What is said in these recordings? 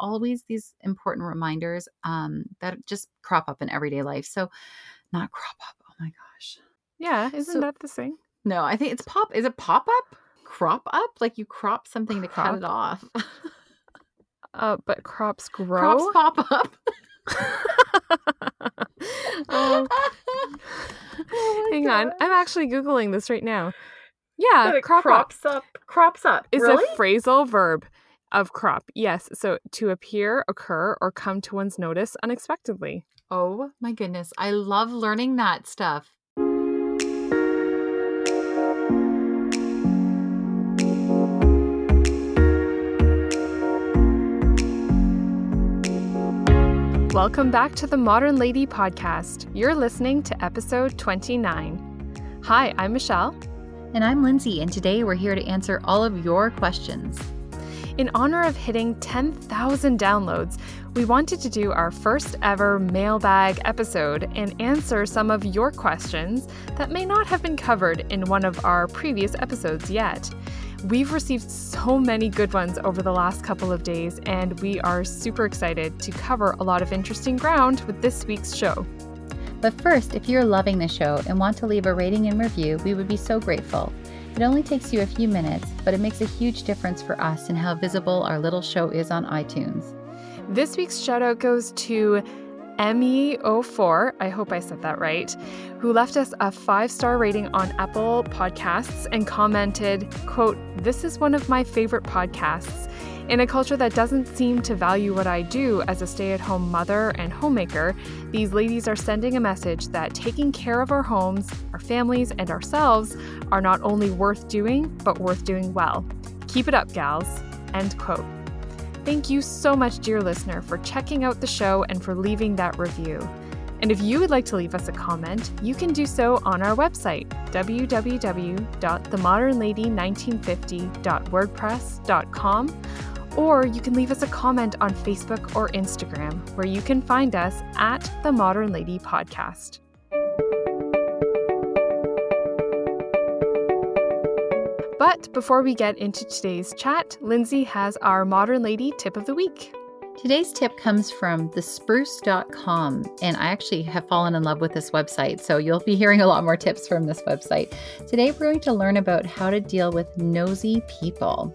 always these important reminders um, that just crop up in everyday life. So, not crop up. Oh my gosh. Yeah, isn't So- that the thing? No, I think it's pop. Is it pop up? Crop up? Like you crop something to cut it off. Uh, but crops grow. Crops pop up. um, Oh my hang on, I'm actually googling this right now. Yeah, That it up crops up. Crops up. is really? a phrasal verb of crop. Yes, so to appear, occur, or come to one's notice unexpectedly. oh my goodness. I love learning that stuff. Welcome back to the Modern Lady podcast. You're listening to episode 29. Hi, I'm Michelle. And I'm Lindsay, and today we're here to answer all of your questions. In honor of hitting 10,000 downloads, we wanted to do our first ever mailbag episode and answer some of your questions that may not have been covered in one of our previous episodes yet. We've received so many good ones over the last couple of days, and we are super excited to cover a lot of interesting ground with this week's show. But first, if you're loving the show and want to leave a rating and review, we would be so grateful. It only takes you a few minutes, but it makes a huge difference for us in how visible our little show is on iTunes. This week's shout out goes to ME04, I hope I said that right, who left us a five star rating on Apple Podcasts and commented, quote, This is one of my favorite podcasts. In a culture that doesn't seem to value what I do as a stay at home mother and homemaker, these ladies are sending a message that taking care of our homes, our families, and ourselves are not only worth doing, but worth doing well. Keep it up, gals. End quote. Thank you so much, dear listener, for checking out the show and for leaving that review. And if you would like to leave us a comment, you can do so on our website, www.themodernlady1950.wordpress.com, or you can leave us a comment on Facebook or Instagram, where you can find us at The Modern Lady Podcast. But before we get into today's chat, Lindsay has our Modern Lady tip of the week. Today's tip comes from thespruce.com, and I actually have fallen in love with this website, so you'll be hearing a lot more tips from this website. Today, we're going to learn about how to deal with nosy people.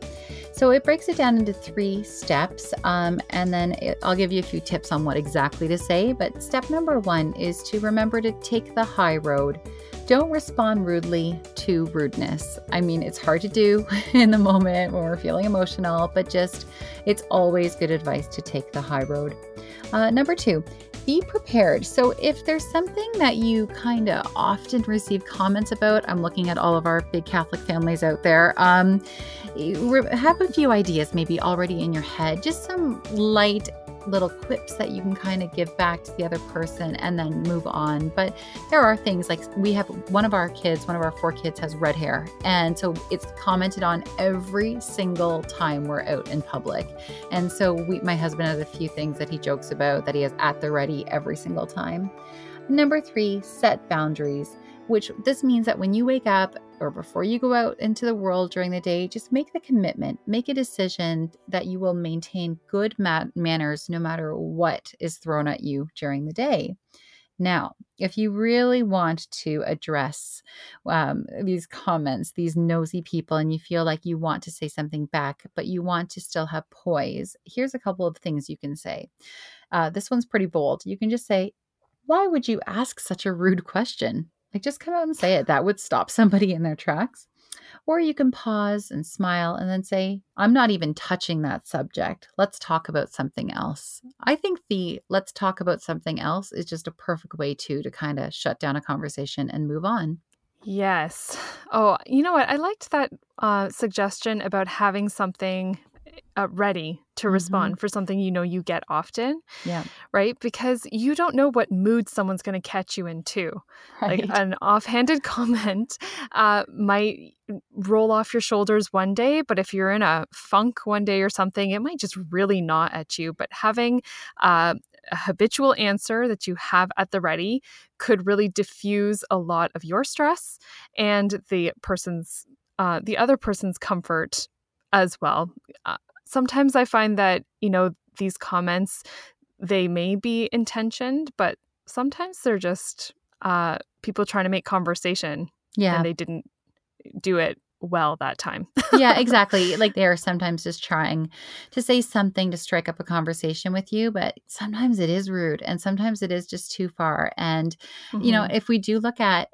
So, it breaks it down into three steps, um, and then it, I'll give you a few tips on what exactly to say. But step number one is to remember to take the high road. Don't respond rudely to rudeness. I mean, it's hard to do in the moment when we're feeling emotional, but just it's always good advice to take the high road. Uh, number two, be prepared. So, if there's something that you kind of often receive comments about, I'm looking at all of our big Catholic families out there. Um, have a few ideas maybe already in your head, just some light little quips that you can kind of give back to the other person and then move on. But there are things like we have one of our kids, one of our four kids has red hair. And so it's commented on every single time we're out in public. And so we, my husband has a few things that he jokes about that he has at the ready every single time. Number three, set boundaries, which this means that when you wake up or before you go out into the world during the day, just make the commitment, make a decision that you will maintain good ma- manners no matter what is thrown at you during the day. Now, if you really want to address um, these comments, these nosy people, and you feel like you want to say something back, but you want to still have poise, here's a couple of things you can say. Uh, this one's pretty bold. You can just say, Why would you ask such a rude question? Like, just come out and say it. That would stop somebody in their tracks. Or you can pause and smile and then say, I'm not even touching that subject. Let's talk about something else. I think the let's talk about something else is just a perfect way to to kind of shut down a conversation and move on. Yes. Oh, you know what? I liked that uh, suggestion about having something uh, ready to respond for something you know you get often, Yeah. right? Because you don't know what mood someone's going to catch you into. Like an offhanded comment uh, might roll off your shoulders one day, but if you're in a funk one day or something, it might just really gnaw at you. But having uh, a habitual answer that you have at the ready could really diffuse a lot of your stress and the person's, uh, the other person's comfort as well. Uh, sometimes I find that, you know, these comments they may be intentioned, but sometimes they're just uh, people trying to make conversation. Yeah. And they didn't do it well that time. yeah, exactly. Like they are sometimes just trying to say something to strike up a conversation with you, but sometimes it is rude and sometimes it is just too far. And, mm-hmm. you know, mm-hmm. if we do look at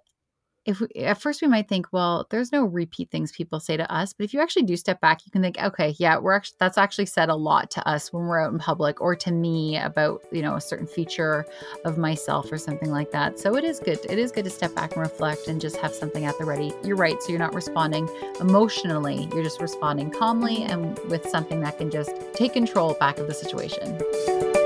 if we, at first we might think, well, there's no repeat things people say to us, but if you actually do step back, you can think, okay, yeah, we're actually that's actually said a lot to us when we're out in public or to me about you know a certain feature of myself or something like that. So it is good. It is good to step back and reflect and just have something at the ready. You're right. So you're not responding emotionally. You're just responding calmly and with something that can just take control back of the situation.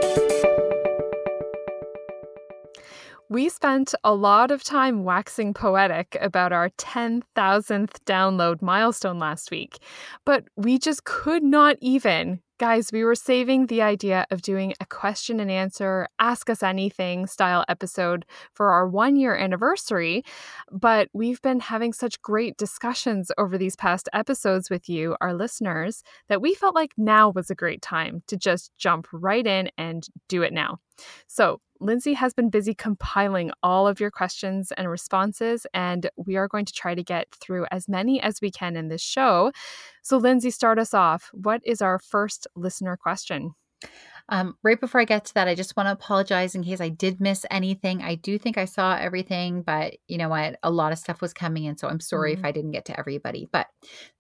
We spent a lot of time waxing poetic about our 10,000th download milestone last week, but we just could not even. Guys, we were saving the idea of doing a question and answer, ask us anything style episode for our one year anniversary. But we've been having such great discussions over these past episodes with you, our listeners, that we felt like now was a great time to just jump right in and do it now. So Lindsay has been busy compiling all of your questions and responses, and we are going to try to get through as many as we can in this show. So, Lindsay, start us off. What is our first listener question? Um, right before I get to that, I just want to apologize in case I did miss anything. I do think I saw everything, but you know what? A lot of stuff was coming in, so I'm sorry mm-hmm. if I didn't get to everybody. But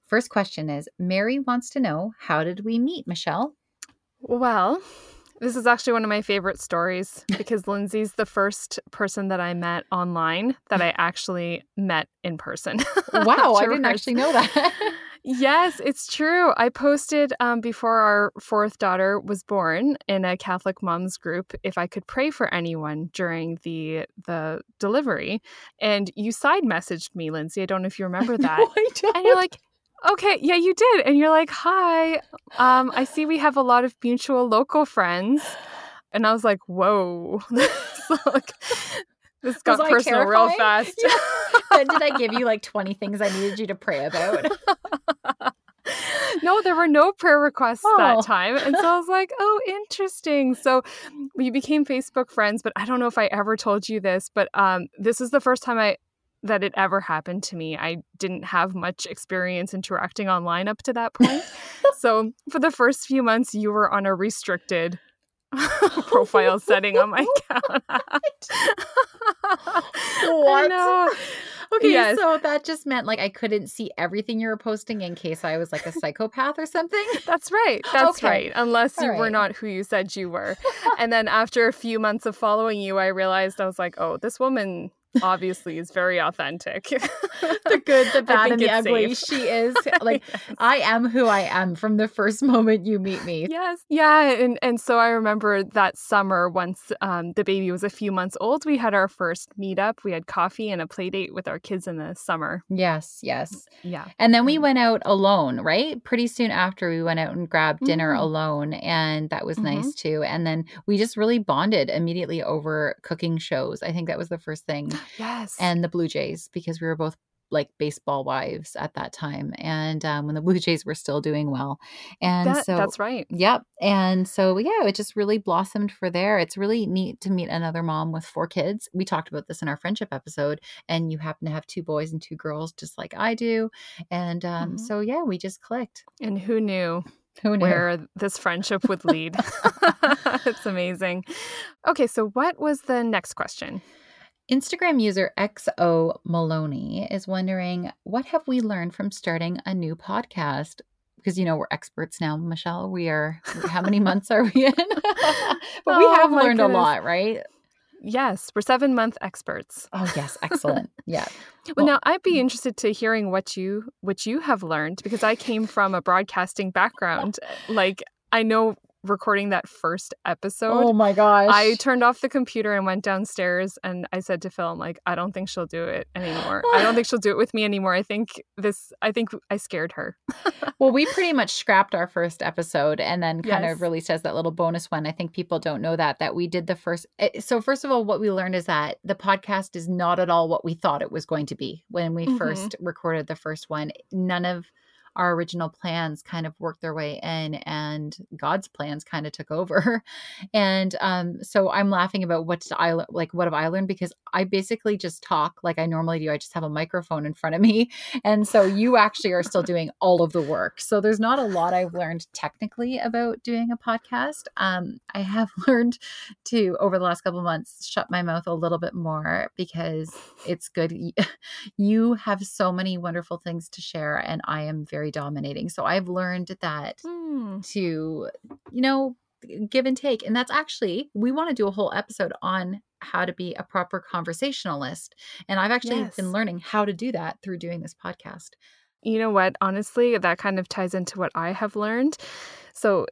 first question is Mary wants to know how did we meet, Michelle? Well, this is actually one of my favorite stories because Lindsay's the first person that I met online that I actually met in person. wow, I didn't actually know that. yes, it's true. I posted um, before our fourth daughter was born in a Catholic moms group if I could pray for anyone during the the delivery, and you side messaged me, Lindsay. I don't know if you remember that. No, and you're like, okay, yeah, you did. And you're like, hi, um, I see we have a lot of mutual local friends. And I was like, whoa. this got was personal real fast. Yeah. then did I give you like 20 things I needed you to pray about? no, there were no prayer requests oh. that time. And so I was like, oh, interesting. So we became Facebook friends, but I don't know if I ever told you this, but um, this is the first time I that it ever happened to me. I didn't have much experience interacting online up to that point. so for the first few months, you were on a restricted profile setting on my account. what? Okay, yes. so that just meant like I couldn't see everything you were posting in case I was like a psychopath or something. That's right. That's okay. right. Unless you right. were not who you said you were. and then after a few months of following you, I realized I was like, oh, this woman obviously is very authentic. the good, the bad, and the ugly. Safe. She is like yes. I am who I am from the first moment you meet me. Yes. Yeah. And and so I remember that summer once um, the baby was a few months old, we had our first meetup. We had coffee and a play date with our kids in the summer. Yes, yes. Yeah. And then we went out alone, right? Pretty soon after we went out and grabbed dinner mm-hmm. alone. And that was mm-hmm. nice too. And then we just really bonded immediately over cooking shows. I think that was the first thing Yes. And the Blue Jays because we were both like baseball wives at that time and um, when the blue jays were still doing well and that, so that's right. yep and so yeah it just really blossomed for there. It's really neat to meet another mom with four kids. We talked about this in our friendship episode and you happen to have two boys and two girls just like i do and um, mm-hmm. so yeah we just clicked. And who knew who knew? where this friendship would lead. It's amazing. Okay so what was the next question Instagram user XO Maloney is wondering what have we learned from starting a new podcast? Because you know we're experts now, Michelle. We are. How many months are we in? but we oh, have learned goodness. a lot, right? Yes, we're seven month experts. Oh yes, excellent. Yeah. well, well, now I'd be mm. interested to hearing what you what you have learned because I came from a broadcasting background. Like I know recording that first episode. Oh my gosh. I turned off the computer and went downstairs and I said to Phil, I'm like, I don't think she'll do it anymore. I don't think she'll do it with me anymore. I think this, I think I scared her. well, we pretty much scrapped our first episode and then kind yes. of released as that little bonus one. I think people don't know that, that we did the first. Eh, so, first of all, what we learned is that the podcast is not at all what we thought it was going to be when we mm-hmm. first recorded the first one. None of our original plans kind of worked their way in and God's plans kind of took over. And um, so I'm laughing about what did I like, what have I learned? Because I basically just talk like I normally do. I just have a microphone in front of me. And so you actually are still doing all of the work. So there's not a lot I've learned technically about doing a podcast. Um, I have learned to, over the last couple months, shut my mouth a little bit more because it's good. You have so many wonderful things to share, and I am very dominating. So I've learned that mm. to, you know, give and take. And that's actually, we want to do a whole episode on how to be a proper conversationalist. And I've actually yes. been learning how to do that through doing this podcast. You know what? Honestly, that kind of ties into what I have learned. So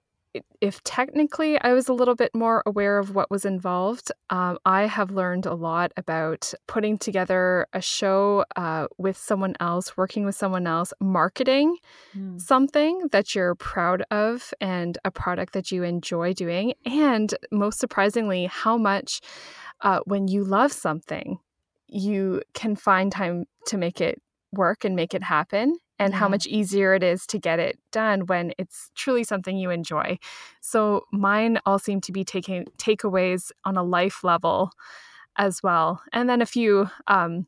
if technically I was a little bit more aware of what was involved, um, I have learned a lot about putting together a show uh, with someone else, working with someone else, marketing mm. something that you're proud of and a product that you enjoy doing. And most surprisingly, how much uh, when you love something, you can find time to make it work and make it happen and yeah. how much easier it is to get it done when it's truly something you enjoy. So mine all seem to be taking takeaways on a life level as well. And then a few um,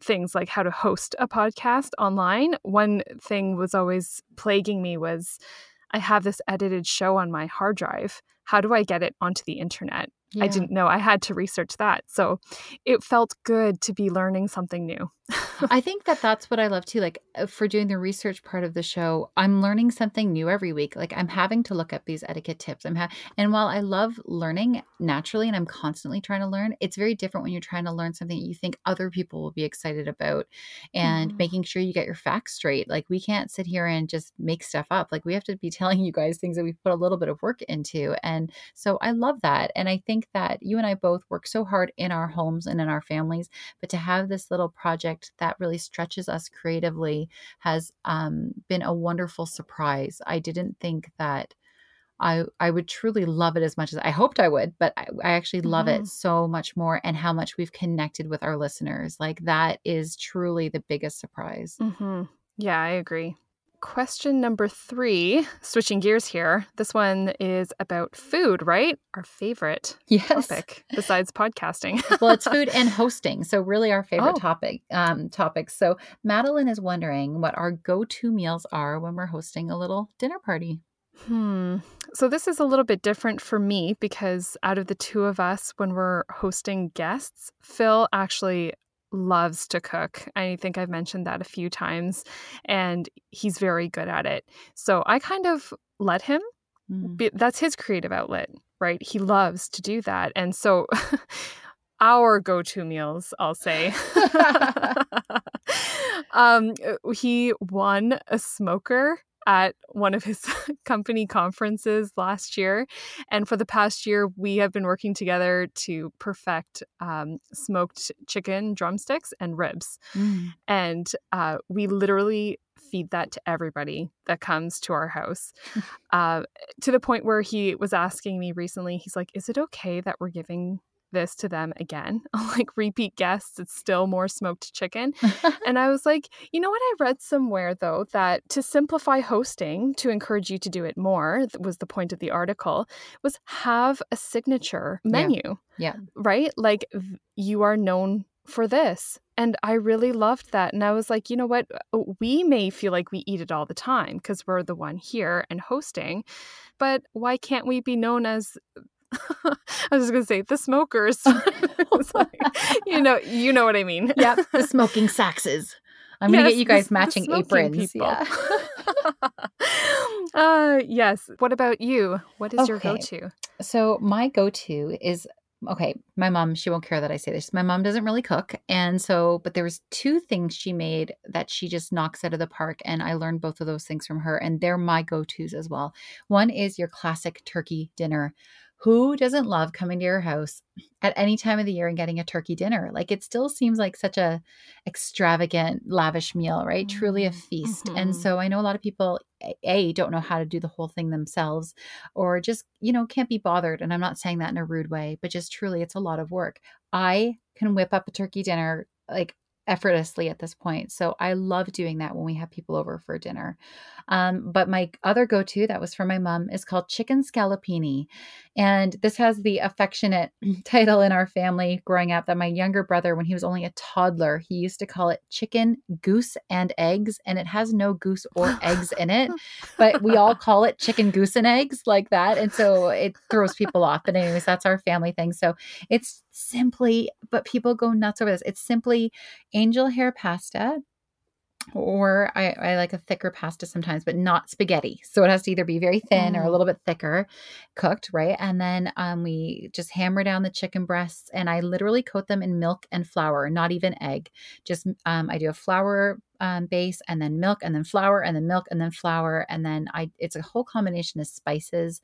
things like how to host a podcast online. One thing was always plaguing me was I have this edited show on my hard drive. How do I get it onto the internet? Yeah. I didn't know. I had to research that. So it felt good to be learning something new. I think that that's what I love too. Like uh, for doing the research part of the show, I'm learning something new every week. Like I'm having to look up these etiquette tips. I'm ha- and while I love learning naturally and I'm constantly trying to learn, it's very different when you're trying to learn something that you think other people will be excited about and mm-hmm. making sure you get your facts straight. Like we can't sit here and just make stuff up. Like we have to be telling you guys things that we've put a little bit of work into. And so I love that. And I think that you and I both work so hard in our homes and in our families, but to have this little project that really stretches us creatively has um, been a wonderful surprise. I didn't think that I I would truly love it as much as I hoped I would, but I, I actually love mm-hmm. it so much more and how much we've connected with our listeners. Like that is truly the biggest surprise. Mm-hmm. Yeah, I agree question number three, switching gears here. This one is about food, right? Our favorite yes. topic besides podcasting. well, it's food and hosting. So really our favorite oh. topic um topics. So Madeline is wondering what our go-to meals are when we're hosting a little dinner party. Hmm. So this is a little bit different for me because out of the two of us, when we're hosting guests, Phil actually loves to cook. I think I've mentioned that a few times, and he's very good at it. So I kind of let him. Mm. Be, that's his creative outlet, right? He loves to do that. And so our go-to meals, I'll say. um, he won a smoker at one of his company conferences last year. And for the past year, we have been working together to perfect um, smoked chicken drumsticks and ribs. Mm. And uh, we literally feed that to everybody that comes to our house uh, to the point where he was asking me recently, he's like, Is it okay that we're giving this to them again, like repeat guests, it's still more smoked chicken. and I was like, you know what? I read somewhere though that to simplify hosting, to encourage you to do it more, was the point of the article, was have a signature menu. Yeah. yeah. Right? Like you are known for this. And I really loved that. And I was like, you know what? Uh, we may feel like we eat it all the time because we're the one here and hosting, but why can't we be known as I was just gonna say the smokers. like, you know, you know what I mean. Yeah, the smoking saxes. I'm yes, gonna get you guys the, matching the aprons. People. Yeah. uh, yes. What about you? What is okay. your go-to? So my go-to is okay. My mom, she won't care that I say this. My mom doesn't really cook, and so, but there was two things she made that she just knocks out of the park, and I learned both of those things from her, and they're my go-tos as well. One is your classic turkey dinner who doesn't love coming to your house at any time of the year and getting a turkey dinner like it still seems like such a extravagant lavish meal right mm-hmm. truly a mm-hmm. feast mm-hmm. and so i know a lot of people a don't know how to do the whole thing themselves or just you know can't be bothered and i'm not saying that in a rude way but just truly it's a lot of work i can whip up a turkey dinner like effortlessly at this point. So I love doing that when we have people over for dinner. Um, but my other go to that was for my mom is called chicken scallopini. And this has the affectionate title in our family growing up that my younger brother, when he was only a toddler, he used to call it chicken, goose, and eggs. And it has no goose or eggs in it, but we all call it chicken, goose, and eggs like that. And so it throws people off. But, anyways, that's our family thing. So it's simply, but people go nuts over this. It's simply angel hair pasta or I, I, like a thicker pasta sometimes, but not spaghetti. So it has to either be very thin mm. or a mm. little bit thicker cooked, right? And then um, we just hammer down the chicken breasts and I literally coat them in milk and flour, not even egg. Just um, I do a flour um, base and then milk and then flour and then milk and then flour and then I it's a whole combination of spices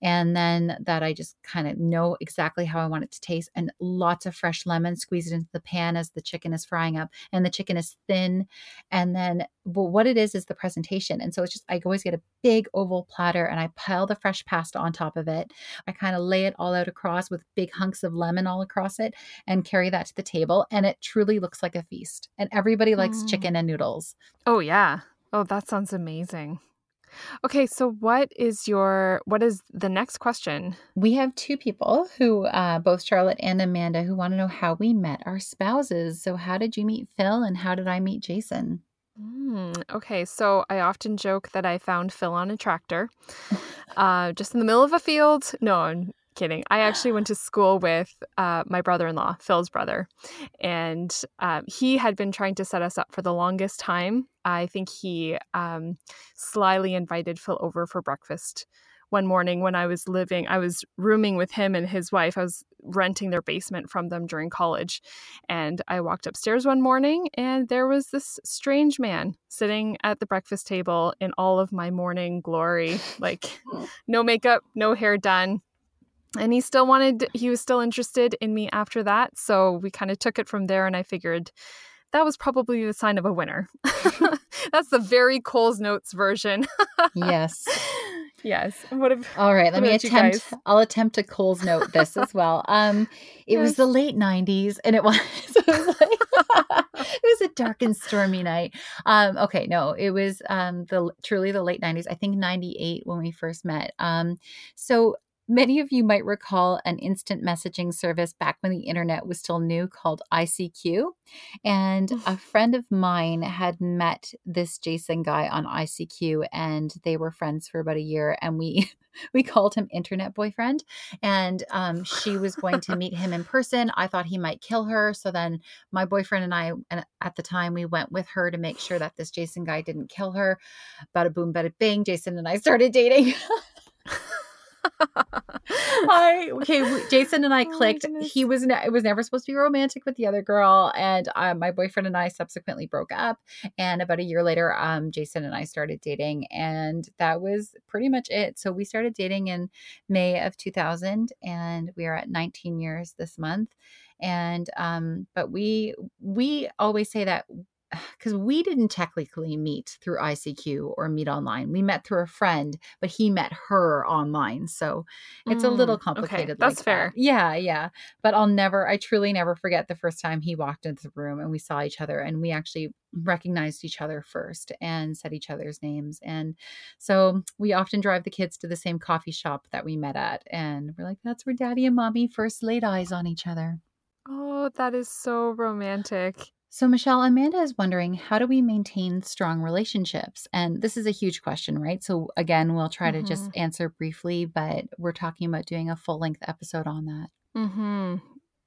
and then that I just kind of know exactly how I want it to taste and lots of fresh lemon squeeze it into the pan as the chicken is frying up and the chicken is thin and then well, what it is is the presentation and so it's just I always get a big oval platter and I pile the fresh pasta on top of it I kind of lay it all out across with big hunks of lemon all across it and carry that to the table and it truly looks like a feast and everybody likes mm. chicken and noodles noodles. Oh, yeah. Oh, that sounds amazing. Okay, so what is your what is the next question? We have two people who uh, both Charlotte and Amanda who want to know how we met our spouses. So how did you meet Phil and how did I meet Jason? Mm, okay, so I often joke that I found Phil on a tractor, uh, just in the middle of a field. No, kidding. I actually went to school with uh, my brother in law, Phil's brother, and um, he had been trying to set us up for the longest time. I think he um, slyly invited Phil over for breakfast one morning when I was living, I was rooming with him and his wife. I was renting their basement from them during college. And I walked upstairs one morning and there was this strange man sitting at the breakfast table in all of my morning glory like, no makeup, no hair done, and he still wanted he was still interested in me after that so we kind of took it from there and i figured that was probably the sign of a winner. That's the very Coles Notes version. Yes. Yes. What if all right let me attempt i'll attempt to cole's note this as well. Um it yes. was the late 90s and it was, it was like it was a dark and stormy night. Um okay no it was um the truly the late 90s i think 98 when we first met. Um so Many of you might recall an instant messaging service back when the internet was still new called ICQ. And a friend of mine had met this Jason guy on ICQ and they were friends for about a year and we we called him internet boyfriend and um, she was going to meet him in person. I thought he might kill her. So then my boyfriend and I and at the time we went with her to make sure that this Jason guy didn't kill her. Bada boom, bada bing. Jason and I started dating. I okay. Jason and I oh clicked. he was ne- it was never supposed to be romantic with the other girl, and um, my boyfriend and I subsequently broke up. And about a year later, um, Jason and I started dating, and that was pretty much it. So we started dating in May of 2000, and we are at 19 years this month. And um, but we we always say that because we didn't technically meet through ICQ or meet online. We met through a friend, but he met her online. So it's mm, a little complicated. Okay. That's like fair. That. Yeah, yeah. But I'll never, I truly never forget the first time he walked into the room and we saw each other and we actually recognized each other first and said each other's names. And so we often drive the kids to the same coffee shop that we met at. And we're like, that's where daddy and mommy first laid eyes on each other. Oh, that is so romantic. So, Michelle, Amanda is wondering how do we maintain strong relationships? And this is a huge question, right? So, again, we'll try mm-hmm. to just mm-hmm. answer briefly, but we're talking about doing a full length episode on that. Mm-hmm.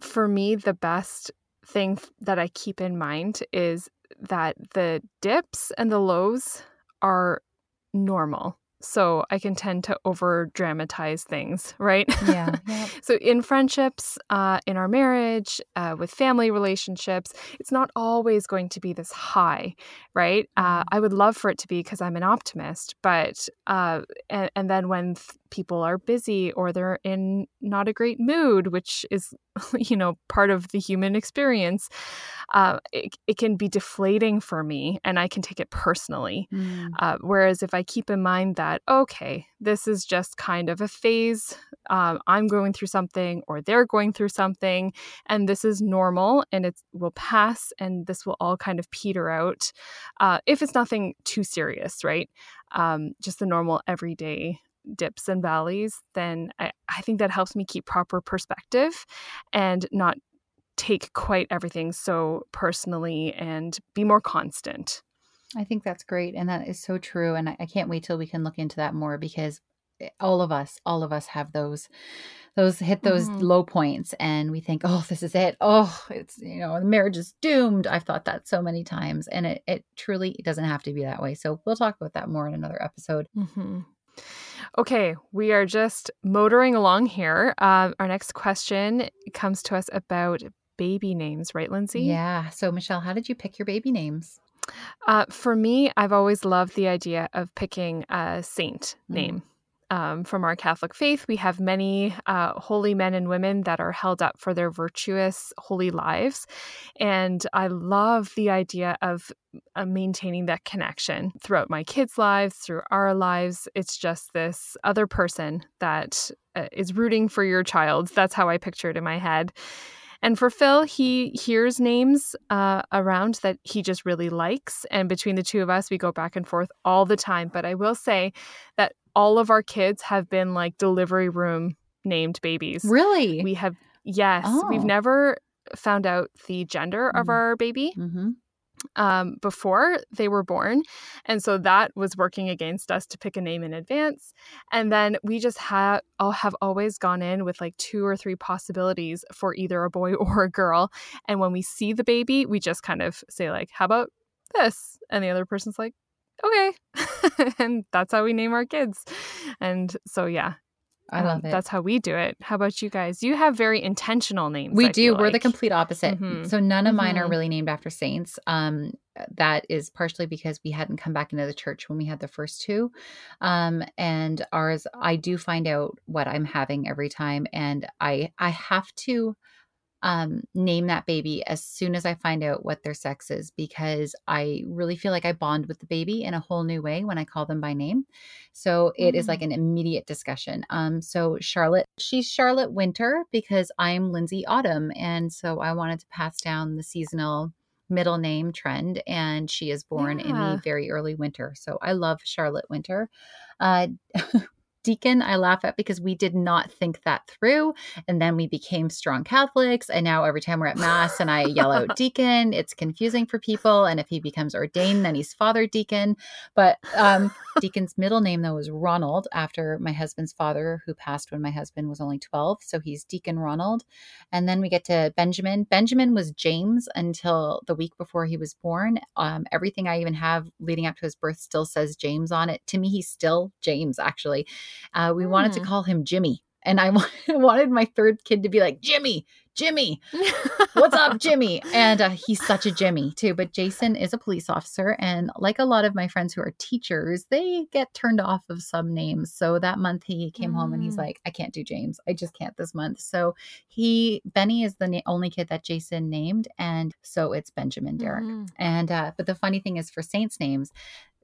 For me, the best thing that I keep in mind is that the dips and the lows are normal so I can tend to over dramatize things, right? Yeah. yeah. so in friendships, uh, in our marriage, uh, with family relationships, it's not always going to be this high, right? Uh, mm-hmm. I would love for it to be because I'm an optimist, but uh, and, and then when th- people are busy or they're in not a great mood, which is, you know, part of the human experience, uh, it, it can be deflating for me and I can take it personally. Mm. Uh, whereas if I keep in mind that, okay, this is just kind of a phase um, I'm going through something or they're going through something, and this is normal and it will pass and this will all kind of peter out uh, if it's nothing too serious, right? Um, just the normal everyday dips and valleys, then I, I think that helps me keep proper perspective and not take quite everything so personally and be more constant. I think that's great. And that is so true. And I, I can't wait till we can look into that more because eh, all of us, all of us have those those hit those mm-hmm. low points and we think oh this is it oh it's you know the marriage is doomed i've thought that so many times and it, it truly doesn't have to be that way so we'll talk about that more in another episode mm-hmm. Okay, we are just motoring along here. Uh, our next question comes to us about baby names, right, Lindsay? Yeah. So, Michelle, how did you pick your baby names? Uh, for me, I've always loved the idea of picking a saint mm. Um, from our Catholic faith, we have many uh, holy men and women that are held up for their virtuous, holy lives. And I love the idea of uh, maintaining that connection throughout my kids' lives, through our lives. It's just this other person that uh, is rooting for your child. That's how I picture it in my head. And for Phil, he hears names uh, around that he just really likes. And between the two of us, we go back and forth all the time. But I will say that all of our kids have been like delivery room named babies. Really? We have, yes. Oh. We've never found out the gender of mm-hmm. our baby. Mm-hmm um, before they were born. And so that was working against us to pick a name in advance. And then we just have all have always gone in with like two or three possibilities for either a boy or a girl. And when we see the baby, we just kind of say like, how about this? And the other person's like, okay. and that's how we name our kids. And so yeah, I um, love it. That's how we do it. How about you guys? You have very intentional names. We I do. We're like. the complete opposite. Mm-hmm. So none of mm-hmm. mine are mm-hmm. really named after saints. Um, that is partially because we hadn't come back into the church when we had the first two. Um, and ours, I do find out what I'm having every time, and I I have to um, name that baby as soon as I find out what their sex is because I really feel like I bond with the baby in a whole new way when I call them by name. So it mm. is like mm. an immediate discussion. Um, so Charlotte, she's Charlotte Winter because I'm Lindsay Autumn. And so I wanted to pass down the seasonal middle name trend and she is born yeah. in the very early winter so i love charlotte winter uh, deacon I laugh at because we did not think that through. And then we became strong Catholics. And now every time we're at Mass and I yell out deacon, it's confusing for people. And if he becomes ordained, then he's Father Deacon. But um, Deacon's middle name, though, is Ronald after my husband's father, who passed when my husband was only 12. So he's Deacon Ronald. And then we get to Benjamin. Benjamin was James until the week before he was born. Um, everything I even have leading up to his birth still says James on it. To me, he's still James, actually. Uh, we mm. wanted to hmm. call him Jimmy. And I wanted my third kid to be like, Jimmy, Jimmy, what's up, Jimmy? And uh, he's such a Jimmy too. But Jason is a police officer. And like a lot of my friends who are teachers, they get turned off of some names. So that month he came mm. home and he's mm. like, I can't do James. I just can't this month. So he, Benny is the na- only kid that Jason named. And so it's Benjamin Derek. Mm. And, uh, but the funny thing is for Saints names,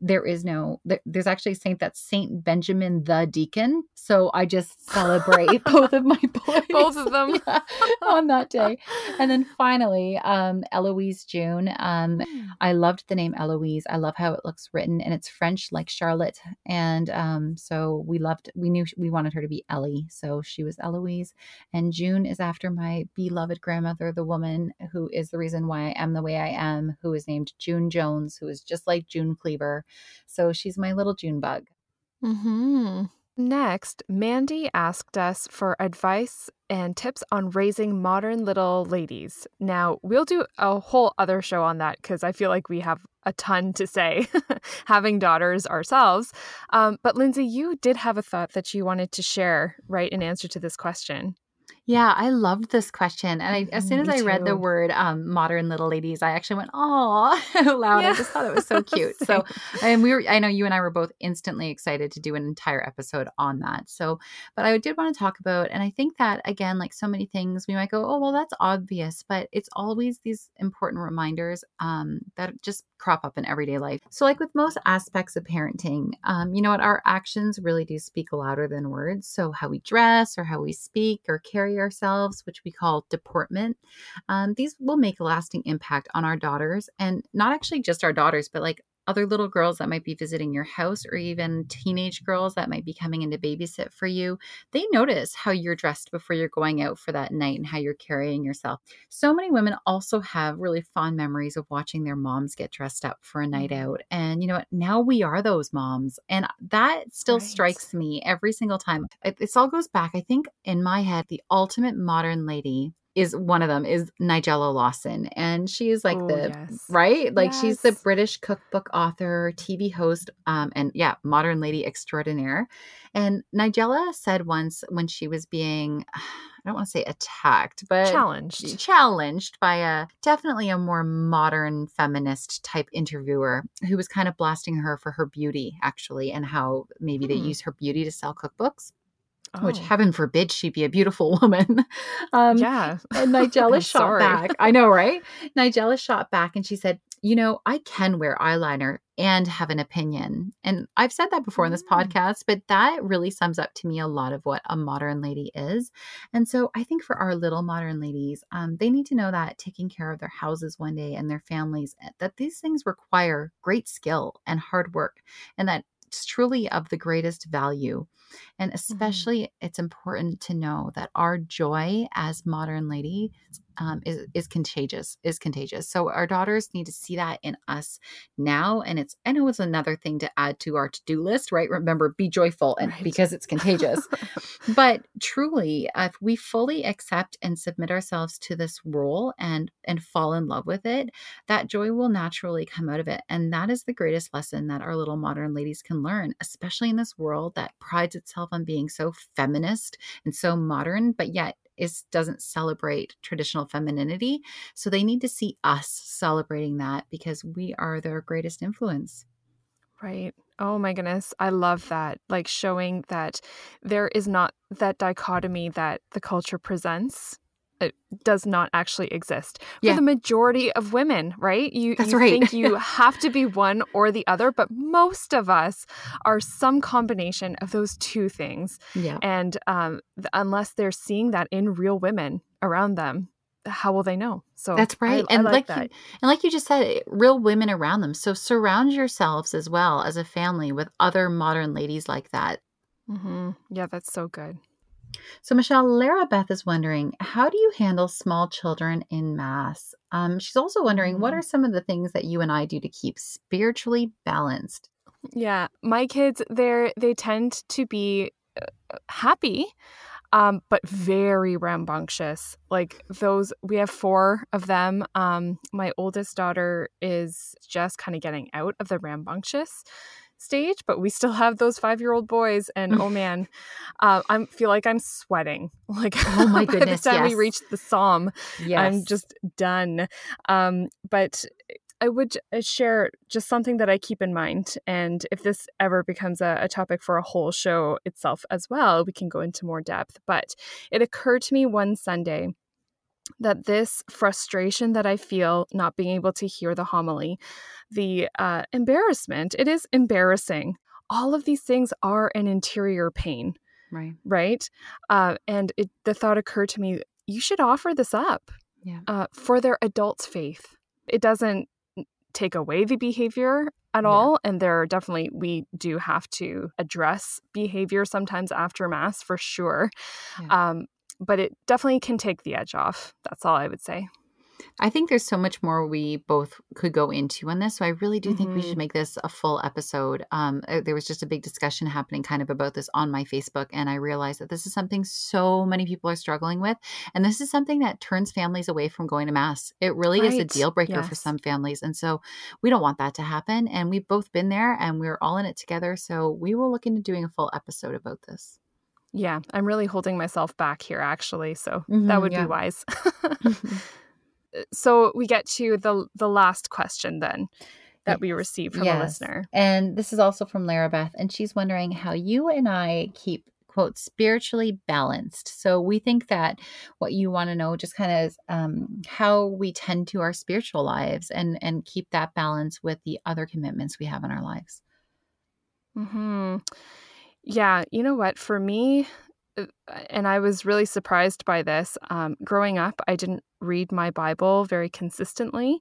there is no there's actually a saint that's saint benjamin the deacon. So i just celebrate both of my boys both of them. Yeah, on that day. And then finally um eloise june um hmm. i loved the name eloise. I love how it looks written and it's french like charlotte. And um so we loved we knew we wanted her to be ellie. So she was eloise. And june is after my beloved grandmother the woman who is the reason why i am the way i am who is named june jones who is just like june cleaver so she's my little June bug. Hmm. Next, Mandy asked us for advice and tips on raising modern little ladies. Now, we'll do a whole other show on that because I feel like we have a ton to say having daughters ourselves. Um, but Lindsay, you did have a thought that you wanted to share, right, in answer to this question. Yeah, I loved this question. And I, as soon as Me I read the word um, modern little ladies, I actually went, oh, loud. I just thought it was so cute. so, and we were, I know you and I were both instantly excited to do an entire episode on that. So, but I did want to talk about, and I think that again, like so many things, we might go, oh, well, that's obvious, but it's always these important reminders um, that just crop up in everyday life. So, like with most aspects of parenting, um, you know what, our actions really do speak louder than words. So, how we dress or how we speak or carry ourselves, which we call deportment, um, these will make a lasting impact on our daughters and not actually just our daughters, but like other little girls that might be visiting your house or even teenage girls that might be coming in to babysit for you. They notice how you're dressed before you're going out for that night and how you're carrying yourself. So many women also have really fond memories of watching their moms get dressed up for a night Mhm. out. And you know what? Now we are those moms. And that still Right. strikes me every single time. It, this all goes back, I think, in my head, the ultimate modern lady is one of them is Nigella Lawson. And she is like Oh, the yes. right? Like she's the British cookbook author, TV host, um, and yeah, modern lady extraordinaire. And Nigella said once when she was being, I don't want to say attacked, but Challenged. challenged by a definitely a more modern feminist type interviewer who was kind of blasting her for her beauty actually and how maybe they Hmm. use her beauty to sell cookbooks which Oh. heaven forbid she be a beautiful woman um yeah. and Nigella shot sorry. back. I know, right? Nigella shot back and she said, You know, I can wear eyeliner and have an opinion. And I've said that before in this Mm. podcast, but that really sums up to me a lot of what a modern lady is. And so I think for our little modern ladies, um, they need to know that taking care of their houses one day and their families, eh, that these things require great skill and hard work, and that it's truly of the greatest value. And mm-hmm. especially, it's important to know that our joy as modern ladies um, is is contagious. Is contagious. So our daughters need to see that in us now. And it's I know it's another thing to add to our to do list, right? Remember, be joyful, and Right. because it's contagious. but truly, if we fully accept and submit ourselves to this role and and fall in love with it, that joy will naturally come out of it. And that is the greatest lesson that our little modern ladies can learn, especially in this world that prides itself on being so feminist and so modern, but yet is doesn't celebrate traditional femininity. So they need to see us celebrating that because we are their greatest influence. Right. Oh my goodness. I love that. Like showing that there is not that dichotomy that the culture presents. It does not actually exist for Yeah. the majority of women, right? You, That's you right. think you have to be one or the other, but most of us are some combination of those two things. Yeah. And um, unless they're seeing that in real women around them, how will they know? So That's right. I, and like, like, that. you, and like you just said, real women around them. So surround yourselves as well as a family with other modern ladies like that. hmm Yeah, that's so good. So Michelle, Lara Beth is wondering, how do you handle small children in mass? Um, she's also wondering, what Mm. are some of the things that you and I do to keep spiritually balanced? Yeah, my kids they're they tend to be uh, happy um but very rambunctious. Like those we have 4 of them. Um my oldest daughter is just kind of getting out of the rambunctious stage, but we still have those 5-year-old boys and oh man, uh, I feel like I'm sweating. Like Oh my by the time we yes. reach the psalm, Yes. I'm just done. Um, but I would uh, share just something that I keep in mind. And if this ever becomes a, a topic for a whole show itself as well, we can go into more depth. But it occurred to me one Sunday that this frustration that I feel not being able to hear the homily, the uh, embarrassment, it is embarrassing. All of these things are an interior pain right. right? Uh, and it, the thought occurred to me, you should offer this up Yeah. uh, for their adult's faith. It doesn't take away the behavior at Yeah. all, and there are definitely we do have to address behavior sometimes after mass for sure. Yeah. Um, but it definitely can take the edge off. That's all I would say. I think there's so much more we both could go into on this. So I really do think we Mhm. should make this a full episode. Um, uh, there was just a big discussion happening kind of about this on my Facebook, and I realized that this is something so many people are struggling with, and this is something that turns families away from going to mass. It really is a deal breaker for some families, and so we don't want that to happen. And we've both been there, and we're all in it together. So we will look into doing a full episode about this. Yeah, I'm really holding myself back here, actually. So mm-hmm, that would yeah. be wise. so we get to the the last question then that we received from yes. a listener. And this is also from Lara Beth, and she's wondering how you and I keep quote spiritually balanced. So we think that what you want to know just kind of um, how we tend to our spiritual lives and and keep that balance with the other commitments we have in our lives. Hmm. Yeah. You know what? For me, uh, and I was really surprised by this. Um, growing up, I didn't read my Bible very consistently.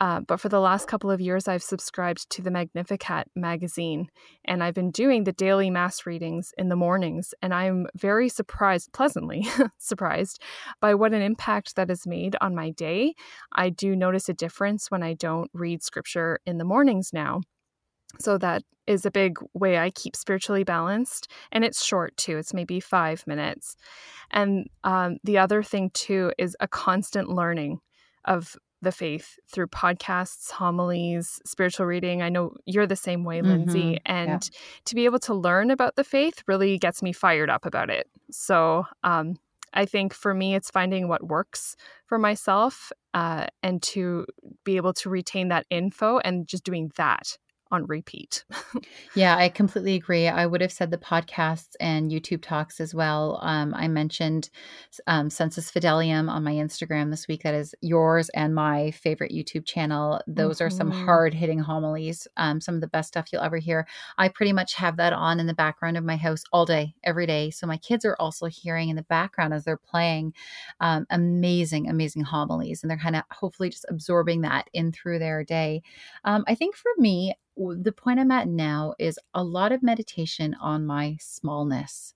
Uh, but for the last couple of years, I've subscribed to the Magnificat magazine, and I've been doing the daily mass readings in the mornings. And I'm very surprised, pleasantly surprised, by what an impact that has made on my day. I do notice a difference when I don't read scripture in the mornings now. So that is a big way I keep spiritually balanced. And it's short too, it's maybe five minutes. And um, the other thing too is a constant learning of the faith through podcasts, homilies, spiritual reading. I know you're the same way, Lindsay. Mm-hmm. And yeah. to be able to learn about the faith really gets me fired up about it. So um, I think for me, it's finding what works for myself uh, and to be able to retain that info and just doing that on repeat. yeah, I completely agree. I would have said the podcasts and YouTube talks as well. Um, I mentioned um, Sensus Fidelium on my Instagram this week. That is yours and my favorite YouTube channel. Those mm-hmm. are some mm-hmm. hard hitting homilies, um, some of the best stuff you'll ever hear. I pretty much have that on in the background of my house all day, every day. So my kids are also hearing in the background as they're playing um, amazing, amazing homilies. And they're kind of hopefully just absorbing that in through their day. Um, I think for me, the point I'm at now is a lot of meditation on my smallness.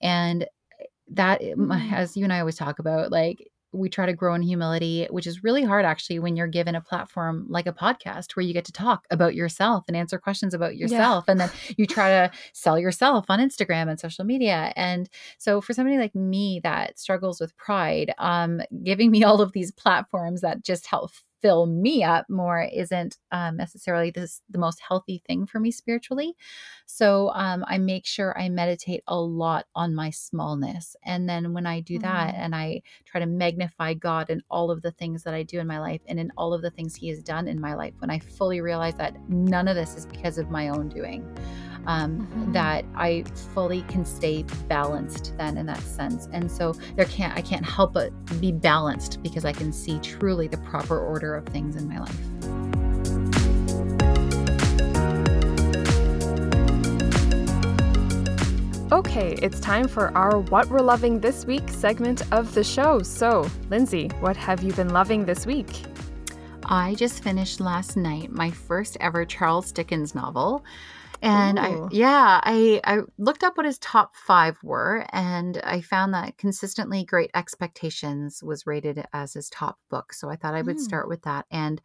And eh, that, mm. as you and I always talk about, like, we try to grow in humility, which is really hard actually when you're given a platform like a podcast where you get to talk about yourself and answer questions about yourself. Yeah. And then you try to sell yourself on Instagram and social media. And so for somebody like me that struggles with pride, um, giving me all of these platforms that just help fill me up more isn't um, necessarily this the most healthy thing for me spiritually. So um, I make sure I meditate a lot on my smallness, and then when I do that, mm-hmm. and I try to magnify God in all of the things that I do in my life, and in all of the things He has done in my life, when I fully realize that none of this is because of my own doing um, mm-hmm. that I fully can stay balanced then in that sense. And so there can't I can't help but be balanced because I can see truly the proper order of things in my life. Okay, it's time for our What We're Loving This Week segment of the show. So, Lindsay, what have you been loving this week? I just finished last night my first ever Charles Dickens novel. And Ooh. I, yeah, I, I looked up what his top five were, and I found that consistently Great Expectations was rated as his top book. So I thought I would mm. start with that. And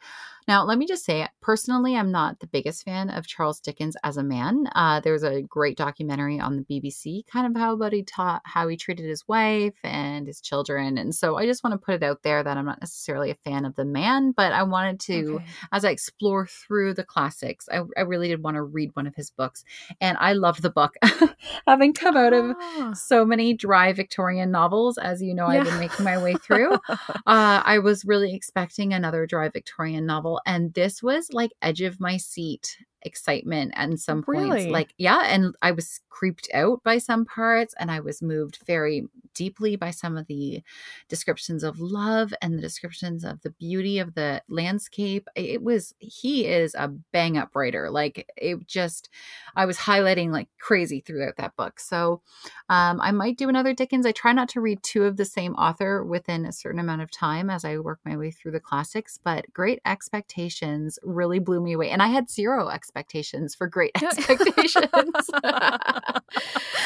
now, let me just say, personally, I'm not the biggest fan of Charles Dickens as a man. Uh, there's a great documentary on the BBC, kind of how about he taught how he treated his wife and his children, and so I just want to put it out there that I'm not necessarily a fan of the man, but I wanted to, okay. as I explore through the classics, I, I really did want to read one of his books, and I loved the book. Having come out of ah. so many dry Victorian novels, as you know, yeah. I've been making my way through. uh, I was really expecting another dry Victorian novel and this was like edge of my seat excitement and some really? points like yeah and i was creeped out by some parts and i was moved very deeply by some of the descriptions of love and the descriptions of the beauty of the landscape. It was he is a bang up writer like it just i was highlighting like crazy throughout that book. So um, i might do another dickens. I try not to read two of the same author within a certain amount of time as i work my way through the classics but great expectations really blew me away and i had zero expectations expectations for great expectations. I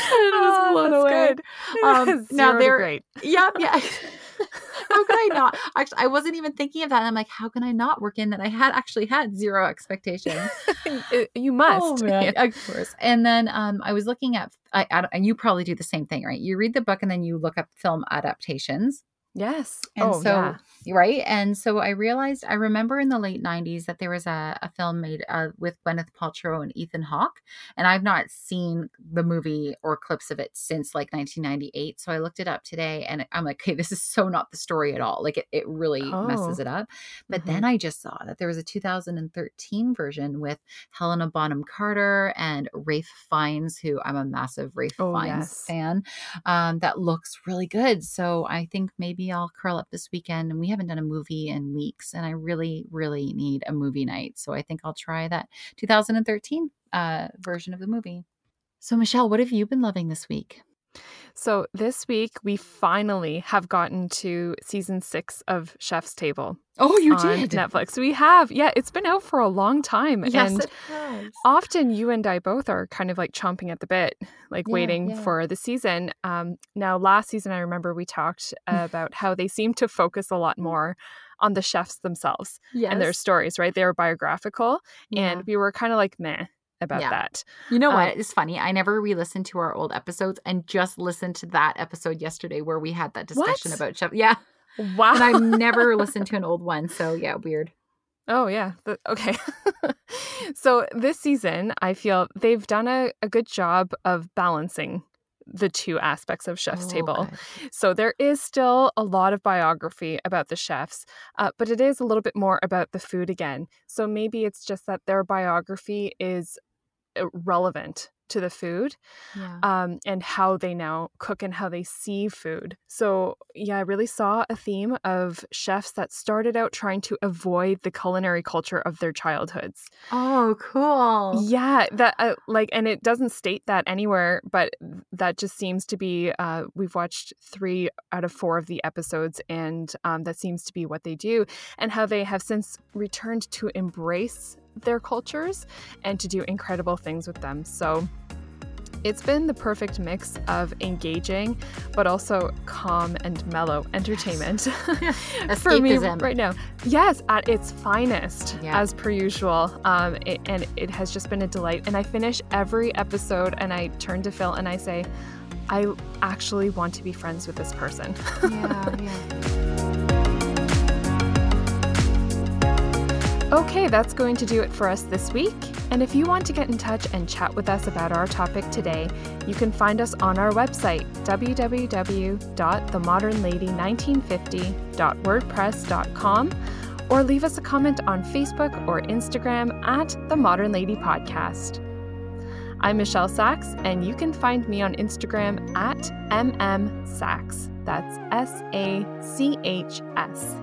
was oh, blown away. Um, now they're great. Yep, yeah. how could I not? Actually, I wasn't even thinking of that. I'm like, how can I not work in that? I had actually had zero expectations. you must, oh, yeah. of course. And then um, I was looking at, I, I, and you probably do the same thing, right? You read the book and then you look up film adaptations Yes. And oh, so, yeah. right. And so I realized, I remember in the late 90s that there was a, a film made uh, with Gwyneth Paltrow and Ethan Hawke. And I've not seen the movie or clips of it since like 1998. So I looked it up today and I'm like, okay, this is so not the story at all. Like it, it really messes Oh. it up. But Mhm. then I just saw that there was a 2013 version with Helena Bonham Carter and Ralph Fiennes, who I'm a massive Ralph Oh, Fiennes yes. fan. Um, that looks really good. So I think maybe I'll curl up this weekend. And we haven't done a movie in weeks, and I really, really need a movie night. So I think I'll try that 2013 uh, version of the movie. So Michelle, what have you been loving this week? So this week we finally have gotten to season six of Chef's Table Oh, you on Netflix. We have, yeah, it's been out for a long time, Yes, and it has. often you and I both are kind of like chomping at the bit, like Yeah, waiting yeah. for the season. Um, now, last season, I remember we talked about how they seem to focus a lot more on the chefs themselves Yes. and their stories, right? They were biographical, Yeah. and we were kind of like meh about Yeah. that. You know what? It's funny. I never re-listened to our old episodes and just listened to that episode yesterday where we had that discussion What? about chef. Yeah, Wow. and I've never listened to an old one. So yeah, weird. Oh yeah. The- okay. so this season, I feel they've done a, a good job of balancing the two aspects of Chef's Oh, Table. good. So there is still a lot of biography about the chefs, uh, but it is a little bit more about the food again. So maybe it's just that their biography is relevant to the food Yeah. um, and how they now cook and how they see food. So, yeah, I really saw a theme of chefs that started out trying to avoid the culinary culture of their childhoods. Oh, cool. Yeah, that uh, like, and it doesn't state that anywhere, but that just seems to be. Uh, we've watched three out of four of the episodes, and um, that seems to be what they do, and how they have since returned to embrace their cultures and to do incredible things with them. So. It's been the perfect mix of engaging, but also calm and mellow entertainment for me right now. Yes, at its finest, Yeah. as per usual. Um, it, and it has just been a delight. And I finish every episode, and I turn to Phil and I say, I actually want to be friends with this person. yeah, yeah. Okay, that's going to do it for us this week. And if you want to get in touch and chat with us about our topic today, you can find us on our website, www.themodernlady1950.wordpress.com, or leave us a comment on Facebook or Instagram at The Modern Lady Podcast. I'm Michelle Sachs, and you can find me on Instagram at MMSachs. That's S A C H S.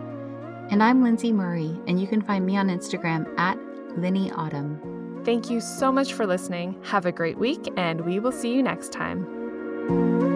And I'm Lindsay Murray, and you can find me on Instagram at Linny Autumn. Thank you so much for listening. Have a great week, and we will see you next time.